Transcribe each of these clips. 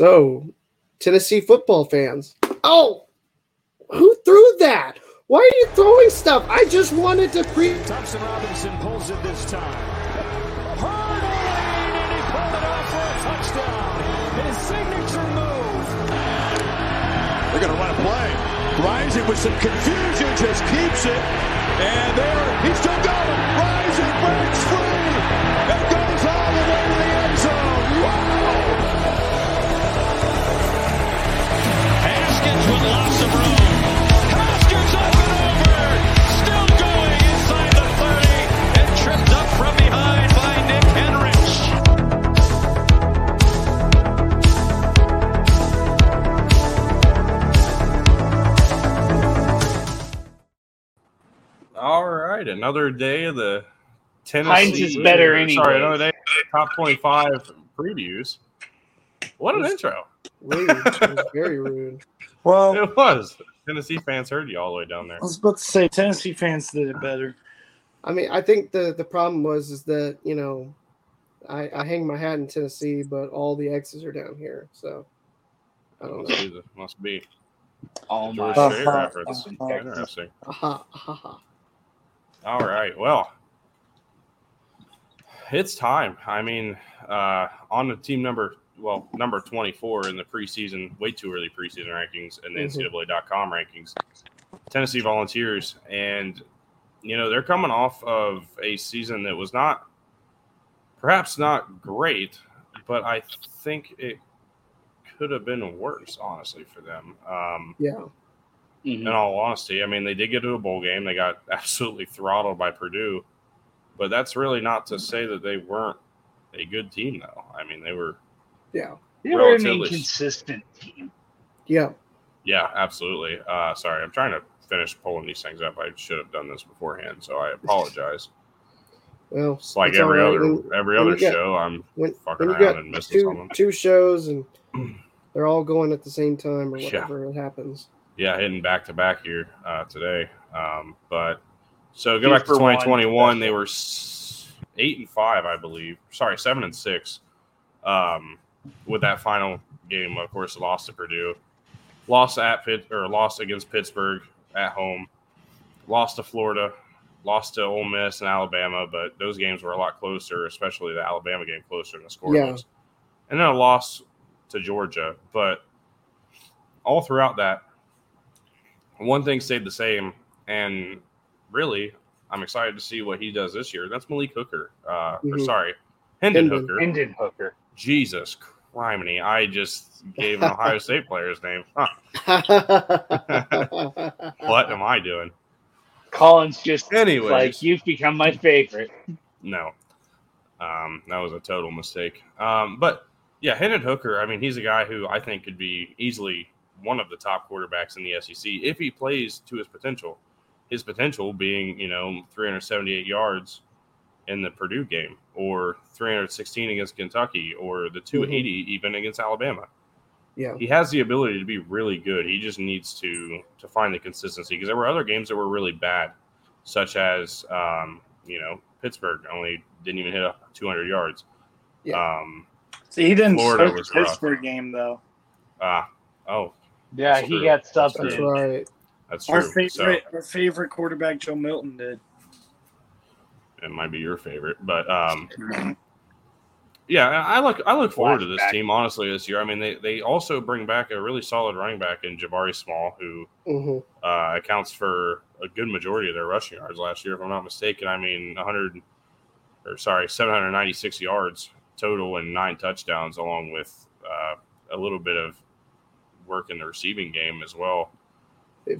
So, Tennessee football fans. Oh, who threw that? Why are you throwing stuff? I just wanted to pre. Thompson Robinson pulls it this time. Hurdling, and he pulled it off for a touchdown. His signature move. They're going to run a play. Rising with some confusion, just keeps it. And there, he's still going. Rising breaks free and goes right, another day of the Tennessee. Heinz is better Sorry, another day of the top twenty-five previews. What an intro! Rude. It was very rude. Well, It was. Tennessee fans heard you all the way down there. I was about to say Tennessee fans did it better. I mean, I think the the problem was is that you know, I, I hang my hat in Tennessee, but all the X's are down here. So I don't Must know. be. the- Must be. Oh George my! Strayer Uh-huh. reference. Uh-huh. Interesting. Aha, aha. All right. Well, it's time. I mean, uh, on the team number, well, number 24 in the preseason, way too early preseason rankings and the Mhm. NCAA.com rankings, Tennessee Volunteers. And, you know, they're coming off of a season that was not, perhaps not great, but I think it could have been worse, honestly, for them. Um, Yeah. In all honesty. I mean, they did get to a bowl game. They got absolutely throttled by Purdue, but that's really not to say that they weren't a good team, though. I mean, they were, Yeah. They were an relatively- inconsistent team. Yeah. yeah, absolutely. Uh, sorry, I'm trying to finish pulling these things up. I should have done this beforehand, so I apologize. Well, It's like it's every all right. other When- every other got- show. I'm when, fucking when around and missing two something. two shows and they're all going at the same time or Yeah. whatever it happens. Yeah, hitting back to back here uh, today. Um, but so go back to for one. 2021. They were eight and five, I believe. Sorry, seven and six. Um, with that final game, of course, lost to Purdue, lost at Pitt or lost against Pittsburgh at home, lost to Florida, lost to Ole Miss and Alabama. But those games were a lot closer, especially the Alabama game closer than the score Yeah. was. And then a loss to Georgia, but all throughout that, one thing stayed the same, and really, I'm excited to see what he does this year. That's Malik Hooker. Uh, or Mhm. sorry, Hendon Hendon. Hooker. Hendon Hooker. Jesus criminy! I just gave an Ohio State player's name. Huh, what am I doing? Collins just anyway. like you've become my favorite. No, um, that was a total mistake. Um, but yeah, Hendon Hooker. I mean, he's a guy who I think could be easily one of the top quarterbacks in the SEC if he plays to his potential. His potential being, you know, 378 yards in the Purdue game, or 316 against Kentucky, or the 280 even against Alabama. yeah. He has the ability to be really good. He just needs to to find the consistency because there were other games that were really bad, such as um, you know Pittsburgh only didn't even hit 200 yards. Yeah. Um, See, he didn't Florida start the was rough. Pittsburgh game though. ah, oh, Yeah, That's he true. got That's subbed That's in. right. that's true. Our favorite, So our favorite quarterback, Joe Milton, did. it might be your favorite, but um, yeah, I I look I look forward to this Flashback. team honestly this year. I mean, they they also bring back a really solid running back in Jabari Small, who hmm uh, accounts for a good majority of their rushing yards last year, if I'm not mistaken. I mean, 100 or sorry, 796 yards total and nine touchdowns, along with uh, a little bit of work in the receiving game as well.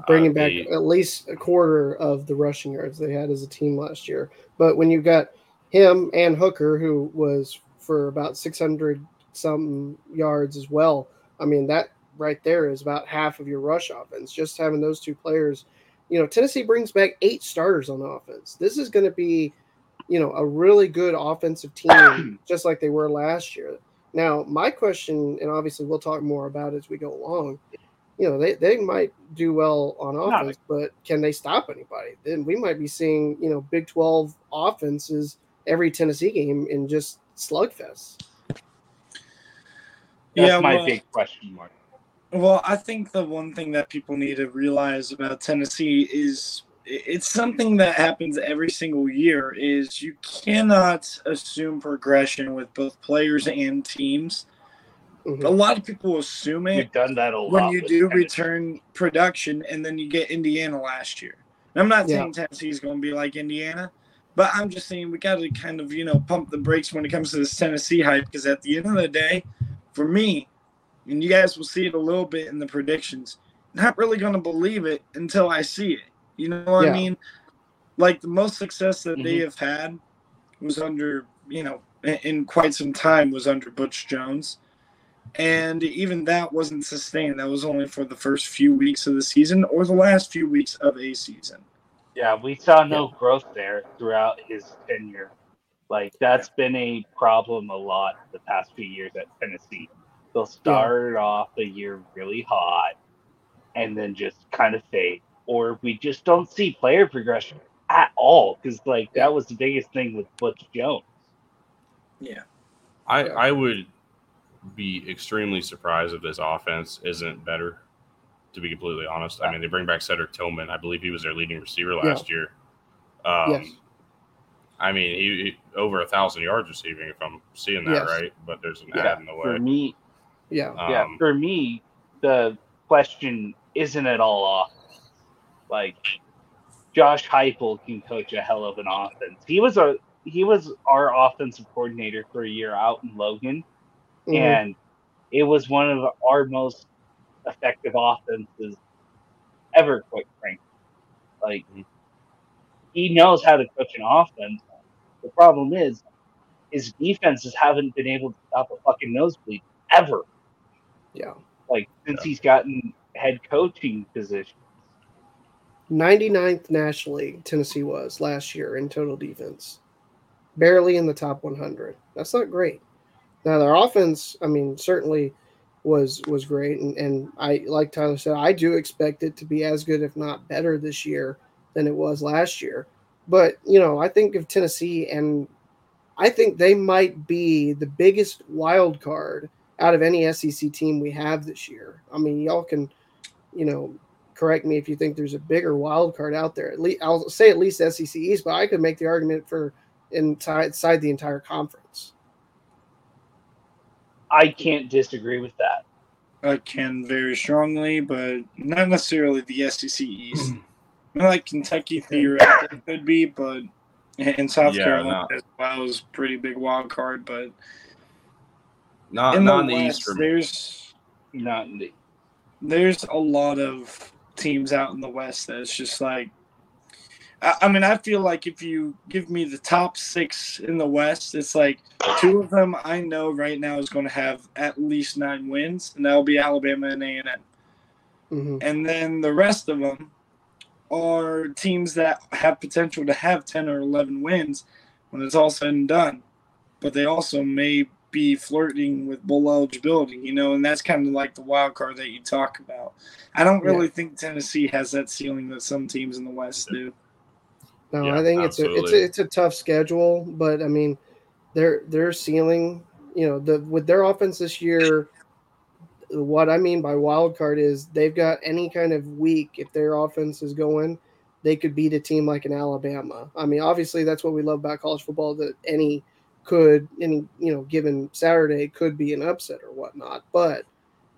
Bringing Uh, back the- at least a quarter of the rushing yards they had as a team last year. But when you got him and Hooker, who was for about 600 something yards as well, I mean, that right there is about half of your rush offense. Just having those two players, you know, Tennessee brings back eight starters on offense. This is going to be, you know, a really good offensive team, just like they were last year. Now, my question, and obviously we'll talk more about as we go along, you know, they, they might do well on Not offense, but can they stop anybody? Then we might be seeing, you know, Big 12 offenses every Tennessee game in just slugfest. That's Yeah, my well- big question mark. Well, I think the one thing that people need to realize about Tennessee is i- it's something that happens every single year is you cannot assume progression with both players and teams. Mhm. A lot of people assume it We've done that a lot. when you do Tennessee. return production and then you get Indiana last year. And I'm not Yeah. saying Tennessee is going to be like Indiana, but I'm just saying we got to kind of, you know, pump the brakes when it comes to this Tennessee hype because at the end of the day, for me, and you guys will see it a little bit in the predictions, not really going to believe it until I see it. You know what Yeah. I mean? Like the most success that they Mhm. have had was under, you know, in, in quite some time was under Butch Jones. And even that wasn't sustained. That was only for the first few weeks of the season or the last few weeks of a season. Yeah, we saw no growth there throughout his tenure. Like that's been a problem a lot the past few years at Tennessee. They'll start off the year really hot and then just kind of fade, or we just don't see player progression at all. Because like that was the biggest thing with Butch Jones. Yeah. I, I would be extremely surprised if this offense isn't better. To be completely honest, I mean they bring back Cedric Tillman. I believe he was their leading receiver last year. Um, Yes. I mean, he, he over a thousand yards receiving, if I'm seeing that Yes. right. But there's an Yeah. ad in the way. For way. me, Yeah. yeah, Um, for me, the question isn't at all off. Like Josh Heupel can coach a hell of an offense. He was a he was our offensive coordinator for a year out in Logan, Mhm. and it was one of our most effective offenses ever. Quite frankly, like Mhm. he knows how to coach an offense. The problem is his defenses haven't been able to stop a fucking nosebleed ever yeah. like since he's gotten head coaching position. 99th nationally, Tennessee was last year in total defense. Barely in the top 100. That's not great. Now their offense, I mean, certainly was was great, and, and I like Tyler said, I do expect it to be as good, if not better, this year than it was last year. But you know, I think of Tennessee, and I think they might be the biggest wild card out of any SEC team we have this year. I mean, y'all can, you know, correct me if you think there's a bigger wild card out there. At least I'll say at least SEC East, but I could make the argument for inside, inside the entire conference. I can't disagree with that. I can very strongly, but not necessarily the SEC East. Hmm. I mean, like Kentucky theoretically could be, but in South Yeah, Carolina no. as well is a pretty big wild card. But not in the, in the West, East for me. there's Not in the there's a lot of teams out in the West that's just like. I I mean, I feel like if you give me the top six in the West, it's like two of them I know right now is going to have at least nine wins, and that'll be Alabama and A and M. hmm and then the rest of them are teams that have potential to have 10 or 11 wins when it's all said and done but they also may be flirting with bowl eligibility you know and that's kind of like the wild card that you talk about i don't really think tennessee has that ceiling that some teams in the west do No, Yeah, I think it's a it's a, it's a tough schedule, but I mean, their their ceiling, you know, the with their offense this year. What I mean by wild card is they've got any kind of week if their offense is going, they could beat a team like an Alabama. I mean, obviously that's what we love about college football that any could any you know given Saturday could be an upset or whatnot, but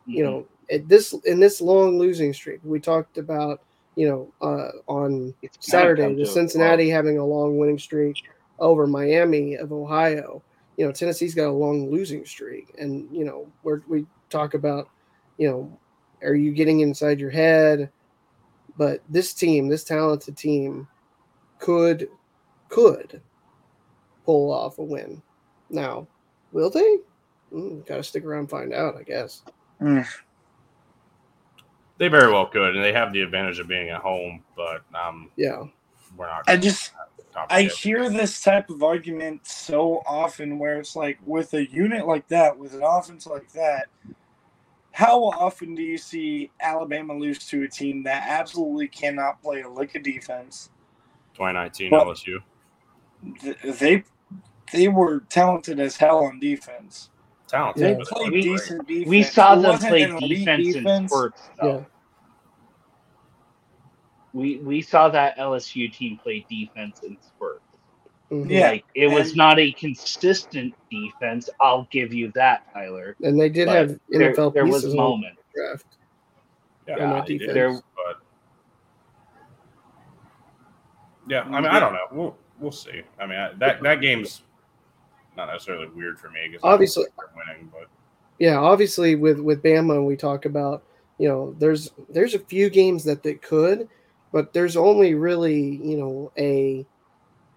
you know at this in this long losing streak we talked about you know uh, on It's Saturday, the a Cincinnati having a long winning streak over Miami of Ohio. You know, Tennessee's got a long losing streak, and you know, where we talk about, you know, are you getting inside your head? But this team, this talented team, could could pull off a win. Now, will they? Mm, Got to stick around and find out, I guess. They very well could, and they have the advantage of being at home. But um, Yeah, we're not. i just I hear this type of argument so often where it's like with a unit like that, with an offense like that, how often do you see Alabama lose to a team that absolutely cannot play a lick of defense? 2019 Well- LSU. Th- They they were talented as hell on defense. talented. They played We- decent defense. We saw them play defense, in defense. spurts. Yeah. We we saw that LSU team play defense in spurts. Mhm. Yeah. Like it was and- not a consistent defense. I'll give you that, Tyler. And they did But have There, NFL there was pieces on moments. the draft. yeah, on that they defense. did, but yeah, I mean, I don't know. We'll we'll see. I mean, I, that that game's not necessarily weird for me because Obviously- winning, but yeah, obviously with with Bama, we talk about you know there's there's a few games that they could, but there's only really you know a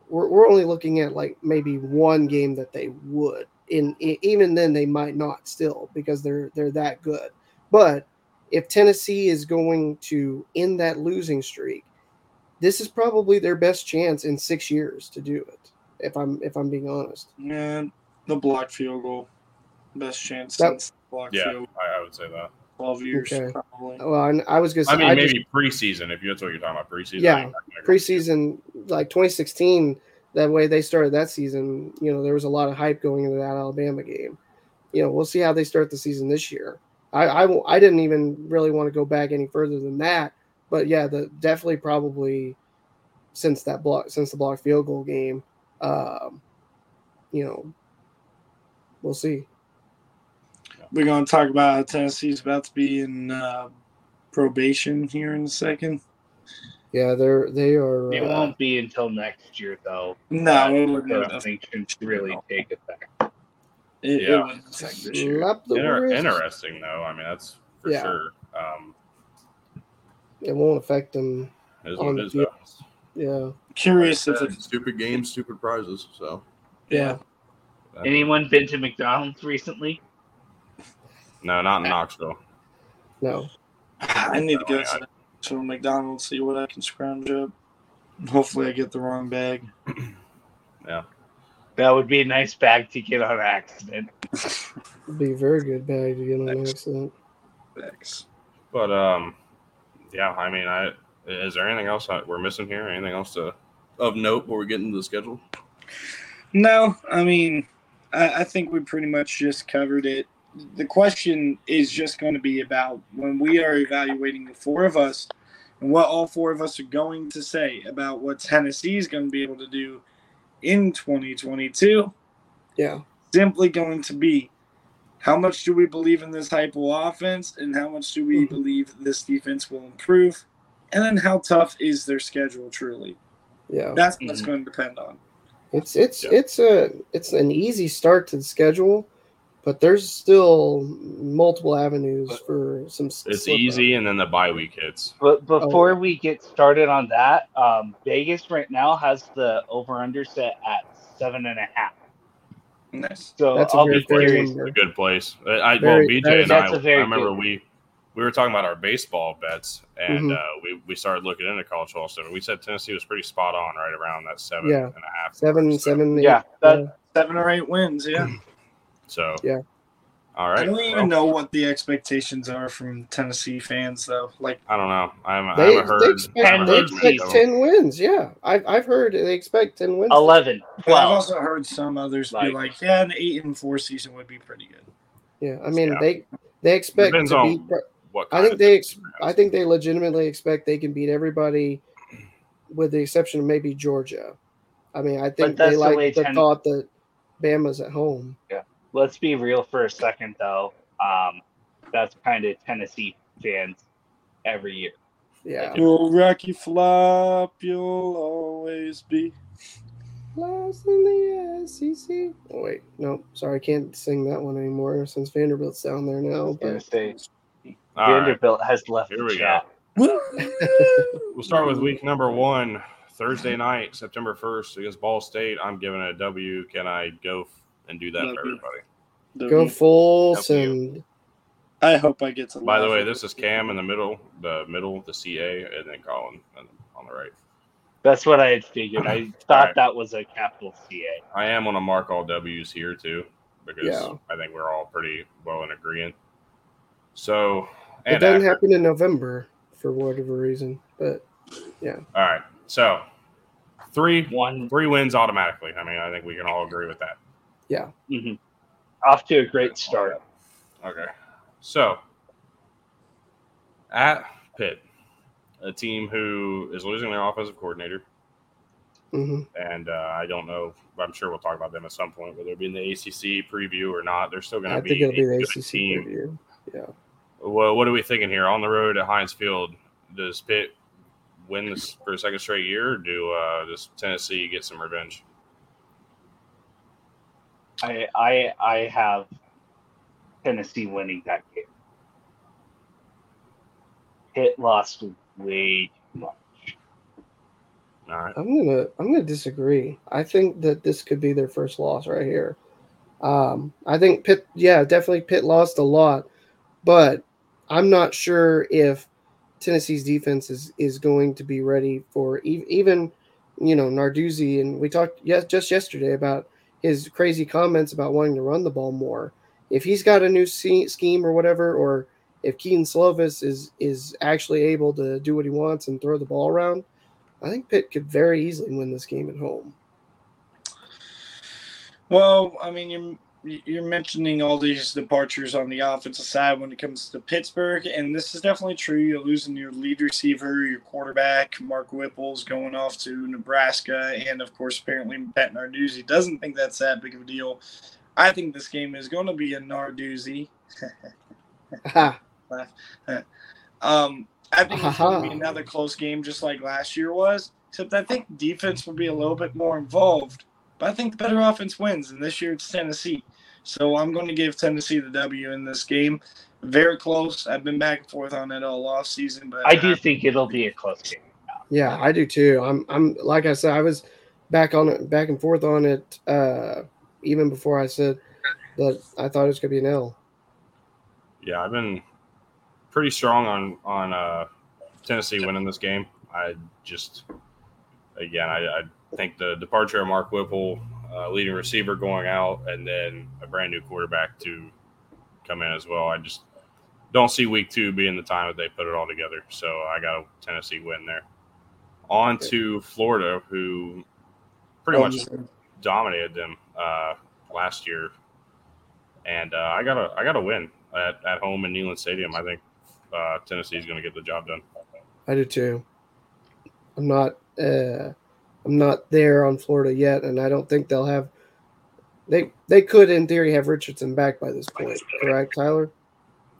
we're, we're only looking at like maybe one game that they would. In e- even then, they might not still because they're they're that good. But if Tennessee is going to end that losing streak, this is probably their best chance in six years to do it. If I'm if I'm being honest. Yeah, the block field goal. Best chance That- since the block yeah, field. I, I would say that. 12 years, Okay. probably. Well, I, I was gonna I mean, I maybe just- preseason if that's what you're talking about. Preseason, Yeah, I'm not gonna agree. preseason like 2016 that way they started that season you know there was a lot of hype going into that alabama game you know we'll see how they start the season this year i i, I didn't even really want to go back any further than that but yeah the definitely probably since that block since the block field goal game um you know we'll see We're going to talk about Tennessee's about to be in uh, probation here in a second. yeah they're they are It uh, won't be until next year, though. No, it wouldn't those affect- sanctions really take effect. it, it Yeah. wouldn't this year. the Inter- interesting though. I mean, that's for Yeah. sure. Um, it won't affect them is On what the it is. Field. though. yeah Curious if it's stupid games, stupid prizes. So yeah Anyone been to McDonald's recently? No, not in Knoxville. no I need to go to, to McDonald's see what I can scrounge up. Hopefully, I get the wrong bag. Yeah. That would be a nice bag to get on accident. It'd be a very good bag to get on an accident Thanks. But um, yeah. I mean, I is there anything else that we're missing here? Anything else to? of note, before we get into the schedule, No, I mean, I, I think we pretty much just covered it. The question is just going to be about when we are evaluating the four of us and what all four of us are going to say about what Tennessee is going to be able to do in 2022. yeah Simply going to be how much do we believe in this Heupel offense and how much do we Mhm. believe this defense will improve? And then how tough is their schedule truly? yeah That's what's Mhm. going to depend on. It's it's Yeah. it's a it's an easy start to the schedule, but there's still multiple avenues for some. It's slip-up. easy, and then the bye week hits. But before Oh. we get started on that, um, Vegas right now has the over under set at seven and a half. Nice. So That's a I'll very be fair curious. A good place. I, I well, Very- BJ and I. that's a I very remember we we were talking about our baseball bets, and Mhm. uh, we we started looking into college football stuff. and We said Tennessee was pretty spot on, right around that seven Yeah. and a half. Seven. So- seven, Yeah, eight, that- Seven or eight wins, yeah. So Yeah. all right. I don't well, even know what the expectations are from Tennessee fans, though. Like, I don't know. I haven't, I They, haven't heard. they expect, haven't they heard expect ten wins. Yeah, I've I've heard they expect ten wins. 11, but I've also heard some others be Like- like, "Yeah, an eight and four season would be pretty good." Yeah, I mean Yeah. they they expect Depends to on beat. What I think of they ex- I think they legitimately expect they can beat everybody, with the exception of maybe Georgia. I mean, I think they the like way the Ten- thought that Bama's at home. Yeah. Let's be real for a second, though. Um, that's kind of Tennessee fans every year. Yeah. You'll Rocky Flop, you'll always be. Last in the SEC. Oh wait, no, sorry, I can't sing that one anymore since Vanderbilt's down there now. was gonna But say All right. Vanderbilt has left Here the we chat. We'll start with week number one, Thursday night, September 1st against Ball State. I'm giving it a W. Can I go f- and do that for W. everybody? go full W. send. I hope I get to. By the way, this is Cam in the middle, the middle, the CA, and then Collin on- on the right. That's what I had figured. I thought Alright. that was a capital CA. I am going to mark all W's here too, because Yeah. I think we're all pretty well in agreement. So, It doesn't after- happen in November for whatever reason, but yeah. all right. So, three one three wins automatically. I mean, I think we can all agree with that. yeah, mhm. Off to a great start. Okay. So at Pitt, a team who is losing their offensive coordinator, hmm and uh, I don't know. I'm sure we'll talk about them at some point, whether it be in the ACC preview or not. They're still going to be I think be, it'll be the ACC team. preview. Yeah. Well, what are we thinking here on the road at Heinz Field? Does Pitt win this for a second straight year, or do uh, does Tennessee get some revenge? I I I have Tennessee winning that game. Pitt lost way too much. All right. I'm gonna I'm gonna disagree. I think that this could be their first loss right here. Um, I think Pitt, yeah, definitely Pitt lost a lot, but I'm not sure if Tennessee's defense is is going to be ready for e- even you know Narduzzi and we talked yes just yesterday about his crazy comments about wanting to run the ball more. If he's got a new scheme or whatever, or if Kedon Slovis is is actually able to do what he wants and throw the ball around, I think Pitt could very easily win this game at home. Well, I mean, you're you're mentioning all these departures on the offensive side when it comes to Pittsburgh, and this is definitely true. You're losing your lead receiver, your quarterback, Mark Whipple's going off to Nebraska, and of course, apparently Pat Narduzzi doesn't think that's that big of a deal. I think this game is going to be a Narduzzi. Um, I think it's going to be another close game, just like last year was. Except I think defense will be a little bit more involved. But I think the better offense wins, and this year it's Tennessee. So I'm going to give Tennessee the W in this game. Very close. I've been back and forth on it all off season, but I do think it'll be a close game. Yeah, I do too. I'm I'm like I said, I was back on it, back and forth on it, uh, even before I said that I thought it was gonna be an L. Yeah, I've been pretty strong on on uh, Tennessee winning this game. I just again, I, I think the departure of Mark Whipple, uh, leading receiver going out, and then a brand new quarterback to come in as well. I just don't see week two being the time that they put it all together. So I got a Tennessee win there. On to Florida, who pretty much dominated them uh, last year, and uh, I got a I got a win at, at home in Neyland Stadium. I think uh, Tennessee is going to get the job done. I do too. I'm not uh, I'm not there on Florida yet, and I don't think they'll have. They they could, in theory, have Richardson back by this point, correct, Tyler?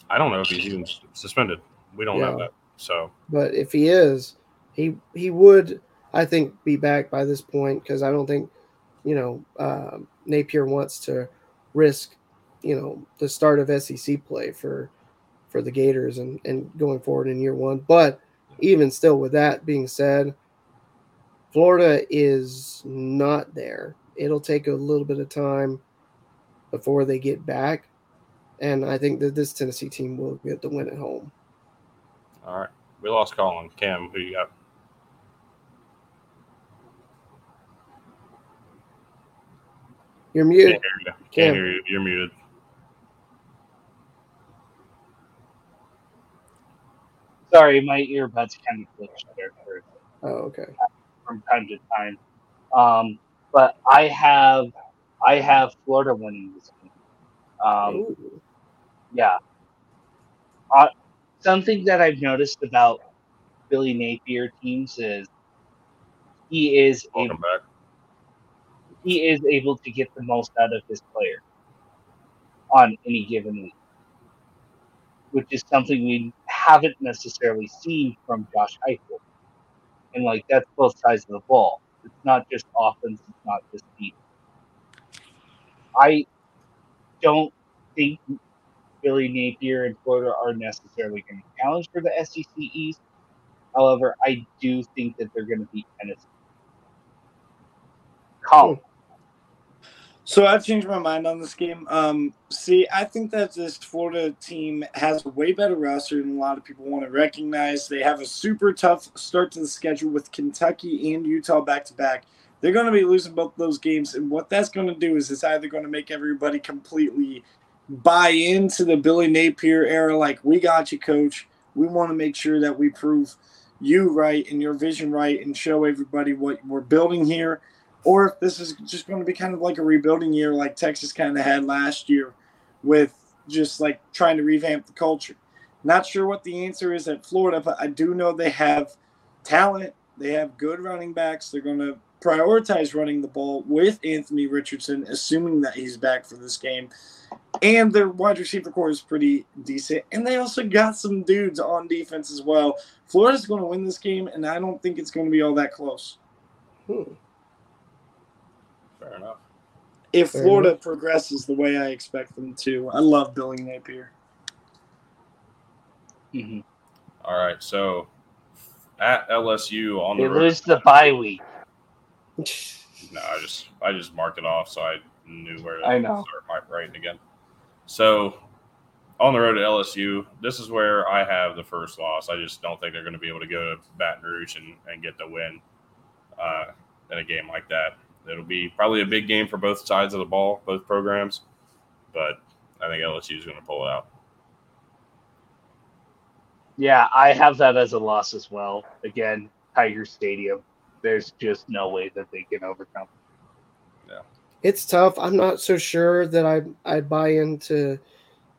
I don't know if he's even suspended. We don't know Yeah. that. So But if he is, he he would, I think, be back by this point because I don't think, you know, uh, Napier wants to risk, you know, the start of SEC play for for the Gators and and going forward in year one. But even still, with that being said, Florida is not there. It'll take a little bit of time before they get back, and I think that this Tennessee team will get the win at home. all right, we lost Collin. Cam, who you got? You're Can't muted. hear you. Can't hear you. You're muted. Sorry, my earbuds kind of glitched there for Oh, okay. From time to time. Um, but I have I have Florida winning this game. Um, yeah. Uh, something that I've noticed about Billy Napier teams is he is able, back. he is able to get the most out of his player on any given week, which is something we haven't necessarily seen from Josh Heupel. And like that's both sides of the ball. It's not just offense. It's not just defense. I don't think Billy Napier and Florida are necessarily going to challenge for the SEC East. However, I do think that they're going to beat Tennessee. Collin, hmm. So I've changed my mind on this game. Um, see, I think that this Florida team has a way better roster than a lot of people want to recognize. They have a super tough start to the schedule with Kentucky and Utah back to back. They're going to be losing both those games, and what that's going to do is it's either going to make everybody completely buy into the Billy Napier era, like we got you, coach. We want to make sure that we prove you right and your vision right, and show everybody what we're building here or if this is just going to be kind of like a rebuilding year, like Texas kind of had last year, with just like trying to revamp the culture. Not sure what the answer is at Florida, but I do know they have talent. They have good running backs. They're going to prioritize running the ball with Anthony Richardson, assuming that he's back for this game. And their wide receiver core is pretty decent. And they also got some dudes on defense as well. Florida's going to win this game, and I don't think it's going to be all that close. Hmm. Fair enough. If Fair Florida enough. progresses the way I expect them to, I love Billy Napier. Mhm. All right. So at LSU on the They road. lose the bye week. No, I just I just marked it off so I knew where to I know. start my writing again. So on the road to LSU, this is where I have the first loss. I just don't think they're going to be able to go to Baton Rouge and, and get the win uh, in a game like that. It'll be probably a big game for both sides of the ball, both programs, but I think LSU is going to pull it out. Yeah, I have that as a loss as well. Again, Tiger Stadium. There's just no way that they can overcome. Yeah. It's tough. I'm not so sure that I I buy into,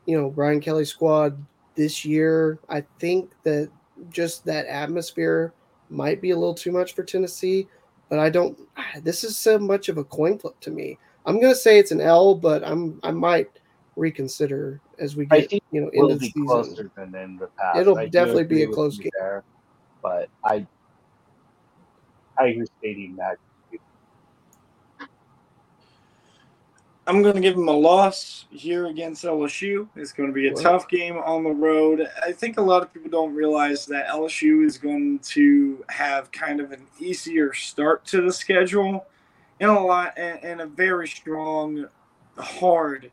you know, Brian Kelly's squad this year. I think that just that atmosphere might be a little too much for Tennessee, but I don't. This is so much of a coin flip to me. I'm gonna say it's an L, but I'm I might reconsider as we get you know into the season. closer than in the past. It'll I definitely be a close game. there, but I I Tiger Stadium match. I'm going to give them a loss here against LSU. It's going to be a Wow. tough game on the road. I think a lot of people don't realize that LSU is going to have kind of an easier start to the schedule and a lot and, and a very strong, hard,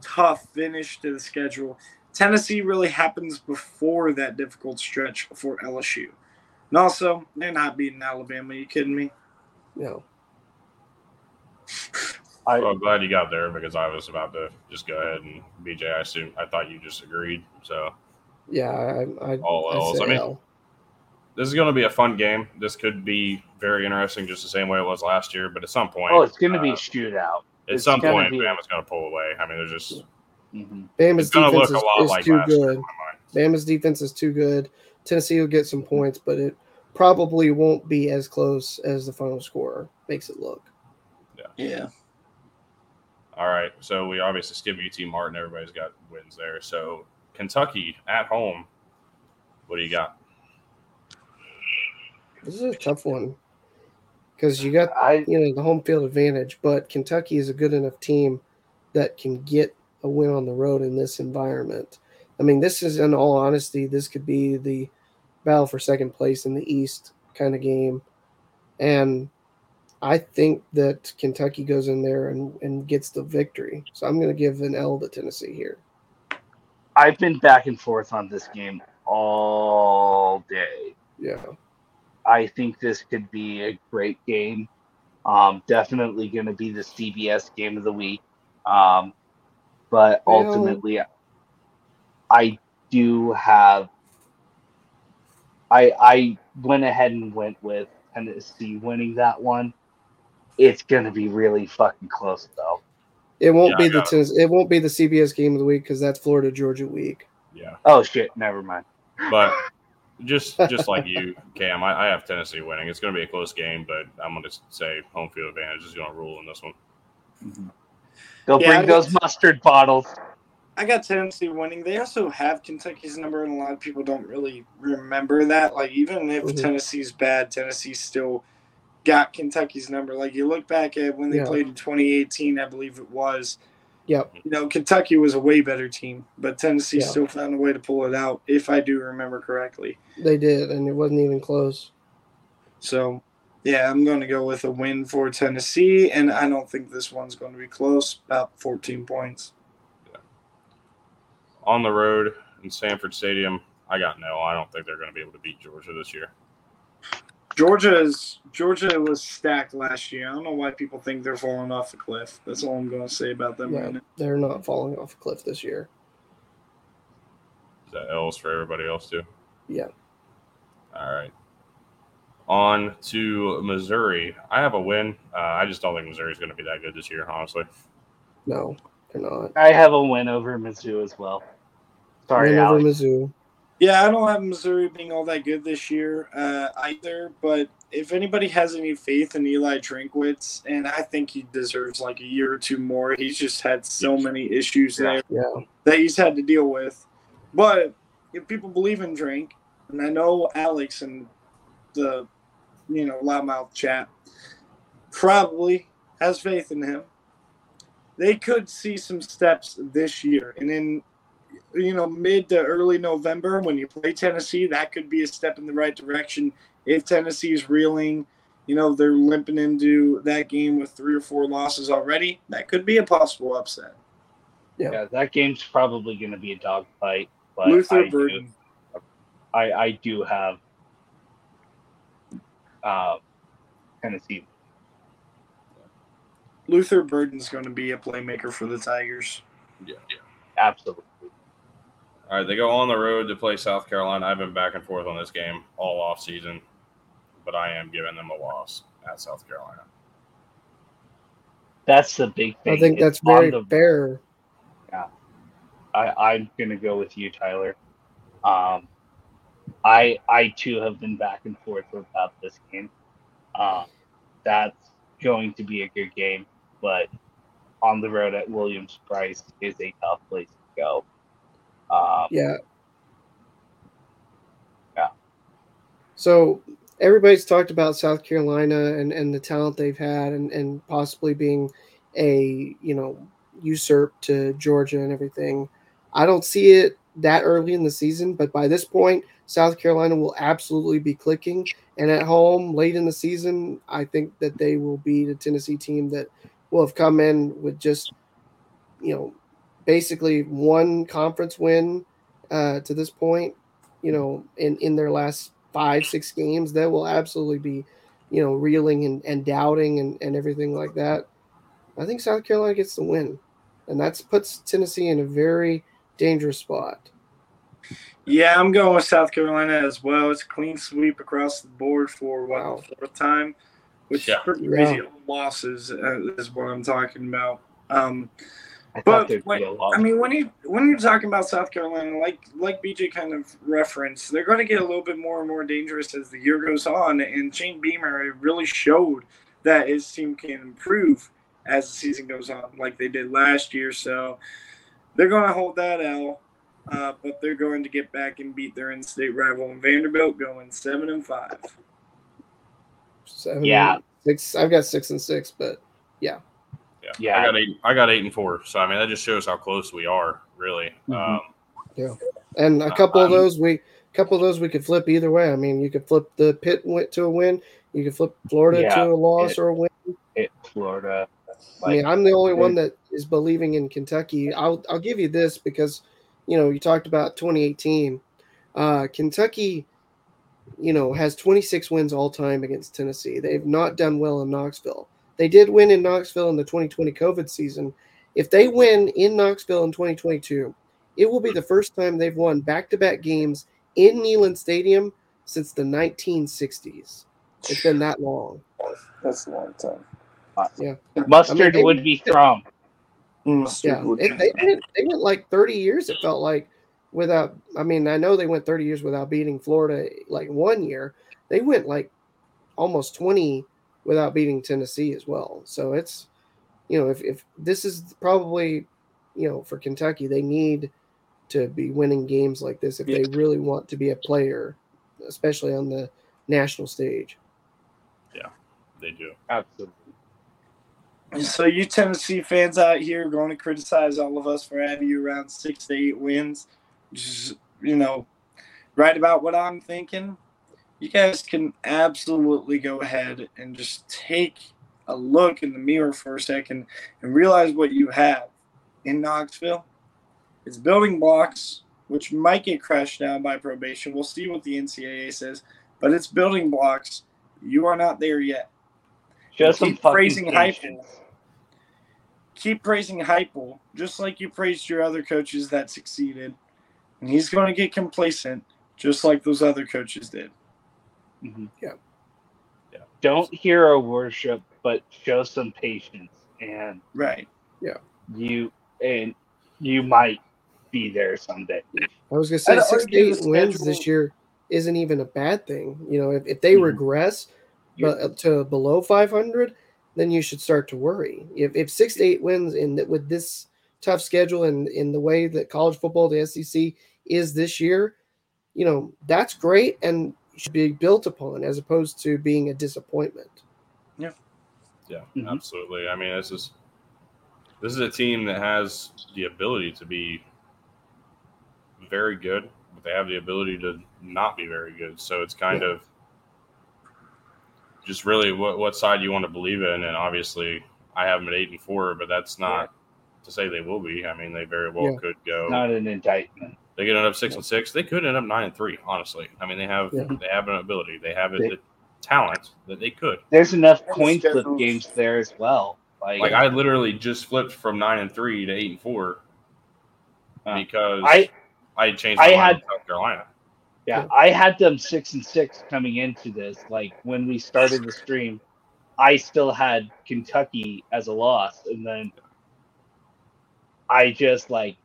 tough finish to the schedule. Tennessee really happens before that difficult stretch for LSU. And also, they're not beating Alabama. Are you kidding me? No, I, Well, I'm glad you got there because I was about to just go ahead and BJ. I assume I thought you just agreed. So yeah, I I, all I L's. say I mean, L. this is going to be a fun game. This could be very interesting, just the same way it was last year. But at some point, oh, it's going to be uh, a shootout. at it's some point, be- Bama's going to pull away. I mean, there's just hmm Bama's going to defense look a is, lot is like too last good. In. Bama's defense is too good. Tennessee will get some points, but it probably won't be as close as the final score makes it look. Yeah. All right, so we obviously skip UT Martin. Everybody's got wins there. So Kentucky at home. What do you got? This is a tough one because you got I you know the home field advantage, but Kentucky is a good enough team that can get a win on the road in this environment. I mean, this is in all honesty, this could be the battle for second place in the East kind of game, and I think that Kentucky goes in there and, and gets the victory. So I'm going to give an L to Tennessee here. I've been back and forth on this game all day. Yeah, I think this could be a great game. Um, definitely going to be the CBS game of the week. Um, but Well- ultimately, I do have. I I went ahead and went with Tennessee winning that one. It's going to be really fucking close though. it won't Yeah, be the got it. It won't be the CBS game of the week because that's Florida Georgia week. Yeah, Oh shit! Never mind. but just just like you, Cam, I, I have Tennessee winning. It's going to be a close game, but I'm going to say home field advantage is going to rule in this one. Go Yeah, bring I those just- mustard bottles. I got Tennessee winning. They also have Kentucky's number, and a lot of people don't really remember that. Like, even if Mhm. Tennessee's bad, Tennessee still got Kentucky's number. Like, you look back at when they Yeah. played in 2018, I believe it was. Yep. You know, Kentucky was a way better team, but Tennessee Yeah. still found a way to pull it out, if I do remember correctly. They did, and it wasn't even close. So, yeah, I'm going to go with a win for Tennessee, and I don't think this one's going to be close. About 14 points. On the road in Sanford Stadium, I got no. I don't think they're going to be able to beat Georgia this year. Georgia is Georgia was stacked last year. I don't know why people think they're falling off the cliff. That's all I'm going to say about them Yeah, right now. they're not falling off a cliff this year. Is that L's for everybody else too? Yeah. All right. On to Missouri. I have a win. Uh, I just don't think Missouri's going to be that good this year, honestly. No, they're not. I have a win over Mizzou as well. Sorry, Win over Mizzou. Yeah, I don't have Missouri being all that good this year uh, either. But if anybody has any faith in Eli Drinkwitz, and I think he deserves like a year or two more, he's just had so many issues Yeah. there Yeah. that he's had to deal with. But if people believe in Drink, and I know Alex and the you know loudmouth chat probably has faith in him, they could see some steps this year. And in you know mid to early November when you play Tennessee, that could be a step in the right direction. If Tennessee's reeling, you know they're limping into that game with three or four losses already, that could be a possible upset. Yeah, that game's probably going to be a dogfight. But Luther I do, Burden. I, I do have uh, Tennessee. Luther Burden's going to be a playmaker for the Tigers. Yeah. Absolutely. All right, they go on the road to play South Carolina. I've been back and forth on this game all off season, but I am giving them a loss at South Carolina. That's the big thing. I think It's that's very on the- fair. I, I'm gonna go with you, Tyler. Um, I I too have been back and forth about this game. Um, that's going to be a good game, but on the road at Williams-Brice is a tough place to go. Yeah. Yeah. So everybody's talked about South Carolina and, and the talent they've had and, and possibly being a, you know, usurp to Georgia and everything. I don't see it that early in the season, but by this point, South Carolina will absolutely be clicking. And at home late in the season, I think that they will be the Tennessee team that will have come in with just, you know, basically one conference win uh, to this point, you know, in, in their last five, six games, they will absolutely be, you know, reeling and, and doubting and, and everything like that. I think South Carolina gets the win. And that puts Tennessee in a very dangerous spot. Yeah, I'm going with South Carolina as well. It's a clean sweep across the board for what Wow. the fourth time, which Yeah. is pretty Yeah. crazy. Losses uh, is what I'm talking about. Um, I But thought when- be a lot. I mean, when you when you're talking about South Carolina, like like BJ kind of referenced, they're going to get a little bit more and more dangerous as the year goes on. And Shane Beamer really showed that his team can improve as the season goes on, like they did last year. So they're going to hold that L, uh, but they're going to get back and beat their in-state rival in Vanderbilt, going seven and five. Seven, Yeah. Six I've got six and six, but Yeah. Yeah. I got eight. I got eight and four. So I mean, that just shows how close we are, really. Mhm. Um, and a Uh, couple of those we a couple of those we could flip either way. I mean, you could flip the Pitt went to a win, you could flip Florida Yeah, to a loss it- or a win. It, Florida. I mean, I'm the only one that is believing in Kentucky. I'll I'll give you this because you know you talked about 2018. Uh, Kentucky, you know, has 26 wins all time against Tennessee. They've not done well in Knoxville. They did win in Knoxville in the 2020 COVID season. If they win in Knoxville in 2022, it will be the first time they've won back-to-back games in Neyland Stadium since the 1960s. It's been that long. That's a long time. Yeah, mustard I mean, they- would be thrown. Yeah, it, they went they went like 30 years. It felt like without. I mean, I know they went 30 years without beating Florida like one year. They went like almost 20 without beating Tennessee as well. So it's you know if if this is probably you know for Kentucky they need to be winning games like this if they really want to be a player, especially on the national stage. Yeah, they do. Absolutely. So you Tennessee fans out here are going to criticize all of us for having you around six to eight wins. Just you know, right about what I'm thinking. You guys can absolutely go ahead and just take a look in the mirror for a second and realize what you have in Knoxville. It's building blocks, which might get crashed down by probation. We'll see what the NCAA says, but it's building blocks. You are not there yet. Just some Keep fucking praising Heupel. keep praising Heupel, just like you praised your other coaches that succeeded. And he's going to get complacent, just like those other coaches did. Mhm. don't hero worship, but show some patience, and Right. Yeah. You and you might be there someday. I was gonna say I'd six to eight wins schedule- this year isn't even a bad thing. You know, if, if they Mhm. regress but up to below 500, then you should start to worry. If, if six to eight wins in that with this tough schedule and in the way that college football, the SEC is this year, you know, that's great and should be built upon as opposed to being a disappointment. Yeah, Mhm. absolutely. I mean, this is this is a team that has the ability to be very good, but they have the ability to not be very good. So it's kind Yeah. of just really what what side you want to believe in. And obviously, I have them at eight and four, but that's not to say they will be. I mean, they very well Yeah. could go. Not an indictment. They could end up six and six. They could end up nine and three. Honestly, I mean, they have Yeah. they have an ability. They have They- the talent that they could. There's enough coin flip games there as well. Like, Like I literally just flipped from nine and three to eight and four Uh, because I I changed. I My mind had- South Carolina. yeah, I had them six and six coming into this. Like when we started the stream, I still had Kentucky as a loss, and then I just like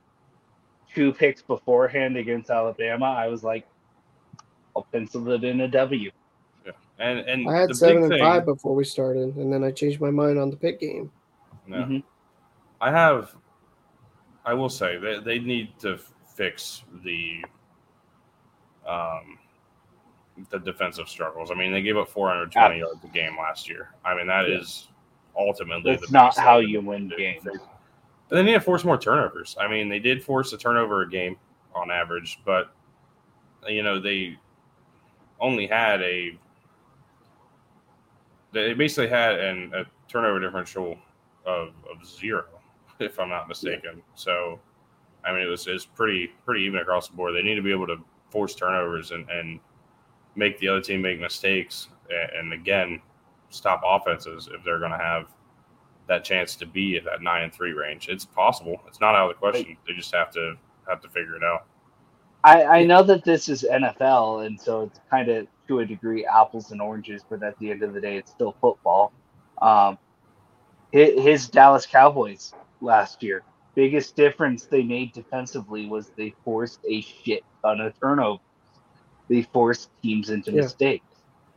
two picks beforehand against Alabama. I was like, I'll pencil it in a W. And and I had seven and thing, five before we started, and then I changed my mind on the pick game. no, Mhm. I have. I will say they they need to fix the um the defensive struggles. I mean, they gave up 420 yards a game last year. I mean, that is ultimately That's the not how you win games. And they need to force more turnovers. I mean, they did force a turnover a game on average, but you know they only had a they basically had an, a turnover differential of, of zero, if I'm not mistaken. So, I mean, it was it's pretty pretty even across the board. They need to be able to force turnovers and, and make the other team make mistakes, and, and again, stop offenses if they're going to have that chance to be at that nine and three range. It's possible. It's not out of the question. They just have to have to figure it out. I, I know that this is NFL, and so it's kind of to a degree apples and oranges, but at the end of the day, it's still football. Um, his, his Dallas Cowboys last year, biggest difference they made defensively was they forced a shit ton of turnovers. They forced teams into Yeah. mistakes.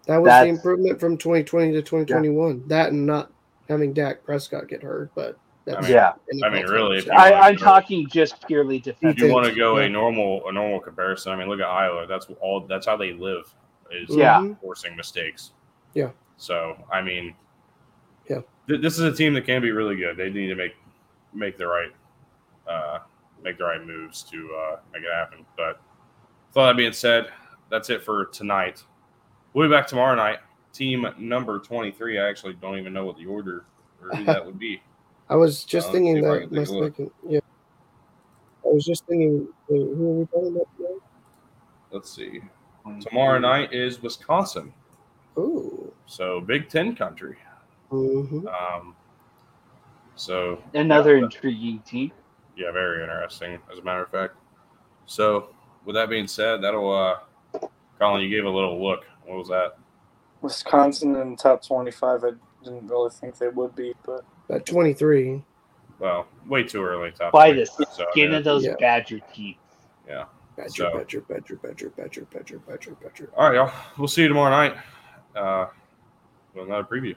That was the improvement from 2020 to 2021. That and not having Dak Prescott get hurt, but that's I mean, yeah, I mean, really, if I, I'm talking just purely defense. If defensive. you want to go Yeah. a normal a normal comparison, I mean, look at Iowa. That's all. That's how they live. Is Yeah. Mhm. forcing mistakes. Yeah. So I mean, Yeah. th- this is a team that can be really good. They need to make make the right uh, make the right moves to uh, make it happen. But with all that being said, that's it for tonight. We'll be back tomorrow night. Team number twenty three. I actually don't even know what the order or who that would be. I was just Uh, thinking see I that. can take must make it- yeah. I was just thinking, wait, who are we talking about? today? Let's see. Tomorrow night is Wisconsin. Ooh. So Big Ten country. hmm Um, so Another yeah, intriguing team. yeah, very interesting, as a matter of fact. So with that being said, that'll uh, Collin, you gave a little look. What was that? Wisconsin in the top 25. I didn't really think they would be, but At 23. Well, way too early. Top By three. the So, I skin mean, of those Yeah. Badger teeth. Yeah. Badger, So- badger, badger, badger, badger, badger, badger, badger. All right, y'all. We'll see you tomorrow night. Uh, with another preview.